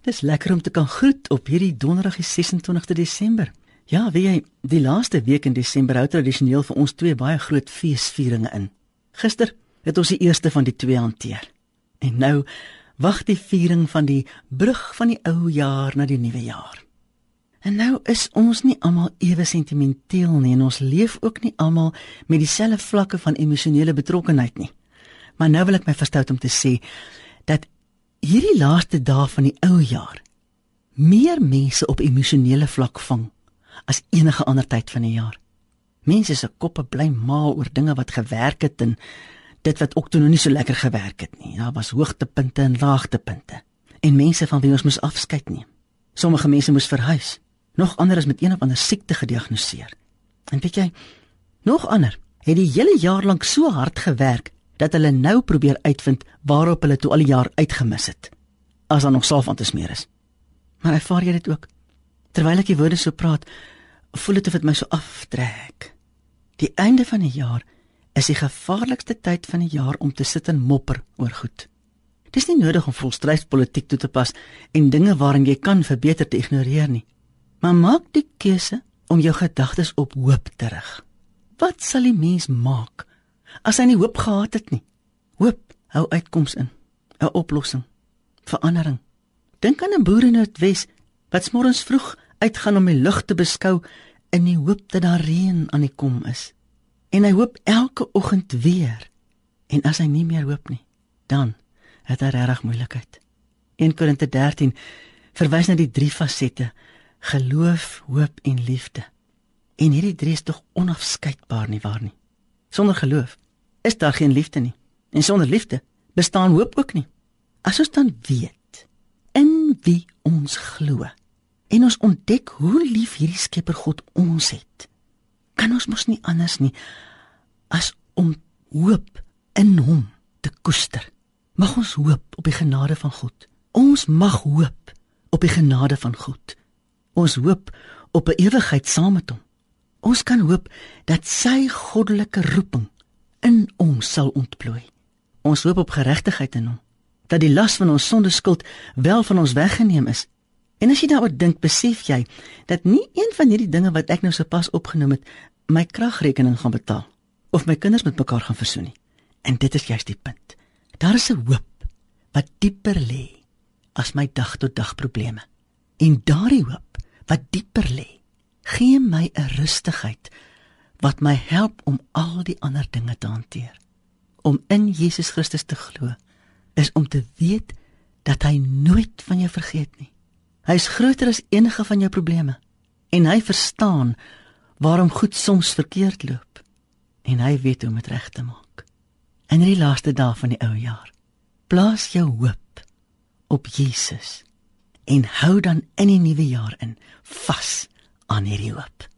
Dis lekker om te kan groet op hierdie donderdag die 26de Desember. Ja, weet jy, die laaste week in Desember hou tradisioneel vir ons twee baie groot feesvieringe in. Gister het ons die eerste van die twee hanteer. En nou wag die viering van die brug van die ou jaar na die nuwe jaar. En nou is ons nie almal ewe sentimenteel nie en ons leef ook nie almal met dieselfde vlakke van emosionele betrokkenheid nie. Maar nou wil ek my verstout om te sê dat hierdie laaste dae van die ou jaar meer mense op emosionele vlak vang as enige ander tyd van die jaar. Mense se koppe bly mal oor dinge wat gewerk het en dit wat ook toe nog nie so lekker gewerk het nie. Daar was hoogtepunte en laagtepunte en mense van wie ons moes afskeid neem. Sommige mense moes verhuis. Nog ander is met een of ander siekte gediagnoseer. En weet jy, nog ander het die hele jaar lank so hard gewerk dat hulle nou probeer uitvind waarop hulle toe al die jaar uitgemis het. As daar nog salf aan te smeer is. Maar ervaar jy dit ook? Terwyl ek die woorde so praat, voel dit of dit my so aftrek. Die einde van die jaar is die gevaarlikste tyd van die jaar om te sit en mopper oor goed. Dis nie nodig om volstrydspolitiek toe te pas en dinge waarin jy kan verbeter te ignoreer nie. Maar maak die keuse om jou gedagtes op hoop te rig. Wat sal die mens maak as hy nie hoop gehad het nie. Hoop hou uitkoms in, 'n oplossing, verandering. Dink aan 'n boer in Noordwes wat môrens vroeg uitgaan om die lug te beskou in die hoop dat daar reën aan die kom is. En hy hoop elke oggend weer. En as hy nie meer hoop nie, dan het hy regtig moeilikheid. 1 Korinte 13 verwys na die drie fasette: geloof, hoop en liefde. En hierdie drie is tog onafskeidbaar nie waar nie? Sonder geloof is daar geen liefde nie. En sonder liefde bestaan hoop ook nie. As ons dan weet in wie ons glo en ons ontdek hoe lief hierdie Skepper God ons het, kan ons mos nie anders nie as om hoop in hom te koester. Mag ons hoop op die genade van God. Ons mag hoop op die genade van God. Ons hoop op 'n ewigheid saam met hom. Ons kan hoop dat sy goddelike roeping in ons sal ontplooi. Ons hoop op geregtigheid in hom, dat die las van ons sonde skuld wel van ons weggeneem is. En as jy daaroor dink, besef jy dat nie een van hierdie dinge wat ek nou sopas opgenoem het, my kragrekening gaan betaal of my kinders met mekaar gaan versoen nie. En dit is juist die punt. Daar is 'n hoop wat dieper lê as my dag tot dag probleme. En daardie hoop wat dieper lê gee my 'n rustigheid wat my help om al die ander dinge te hanteer. Om in Jesus Christus te glo is om te weet dat hy nooit van jou vergeet nie. Hy is groter as enige van jou probleme en hy verstaan waarom goed soms verkeerd loop en hy weet hoe om dit reg te maak. In die laaste dae van die ou jaar, plaas jou hoop op Jesus en hou dan in die nuwe jaar in vas aan hierdie hoop.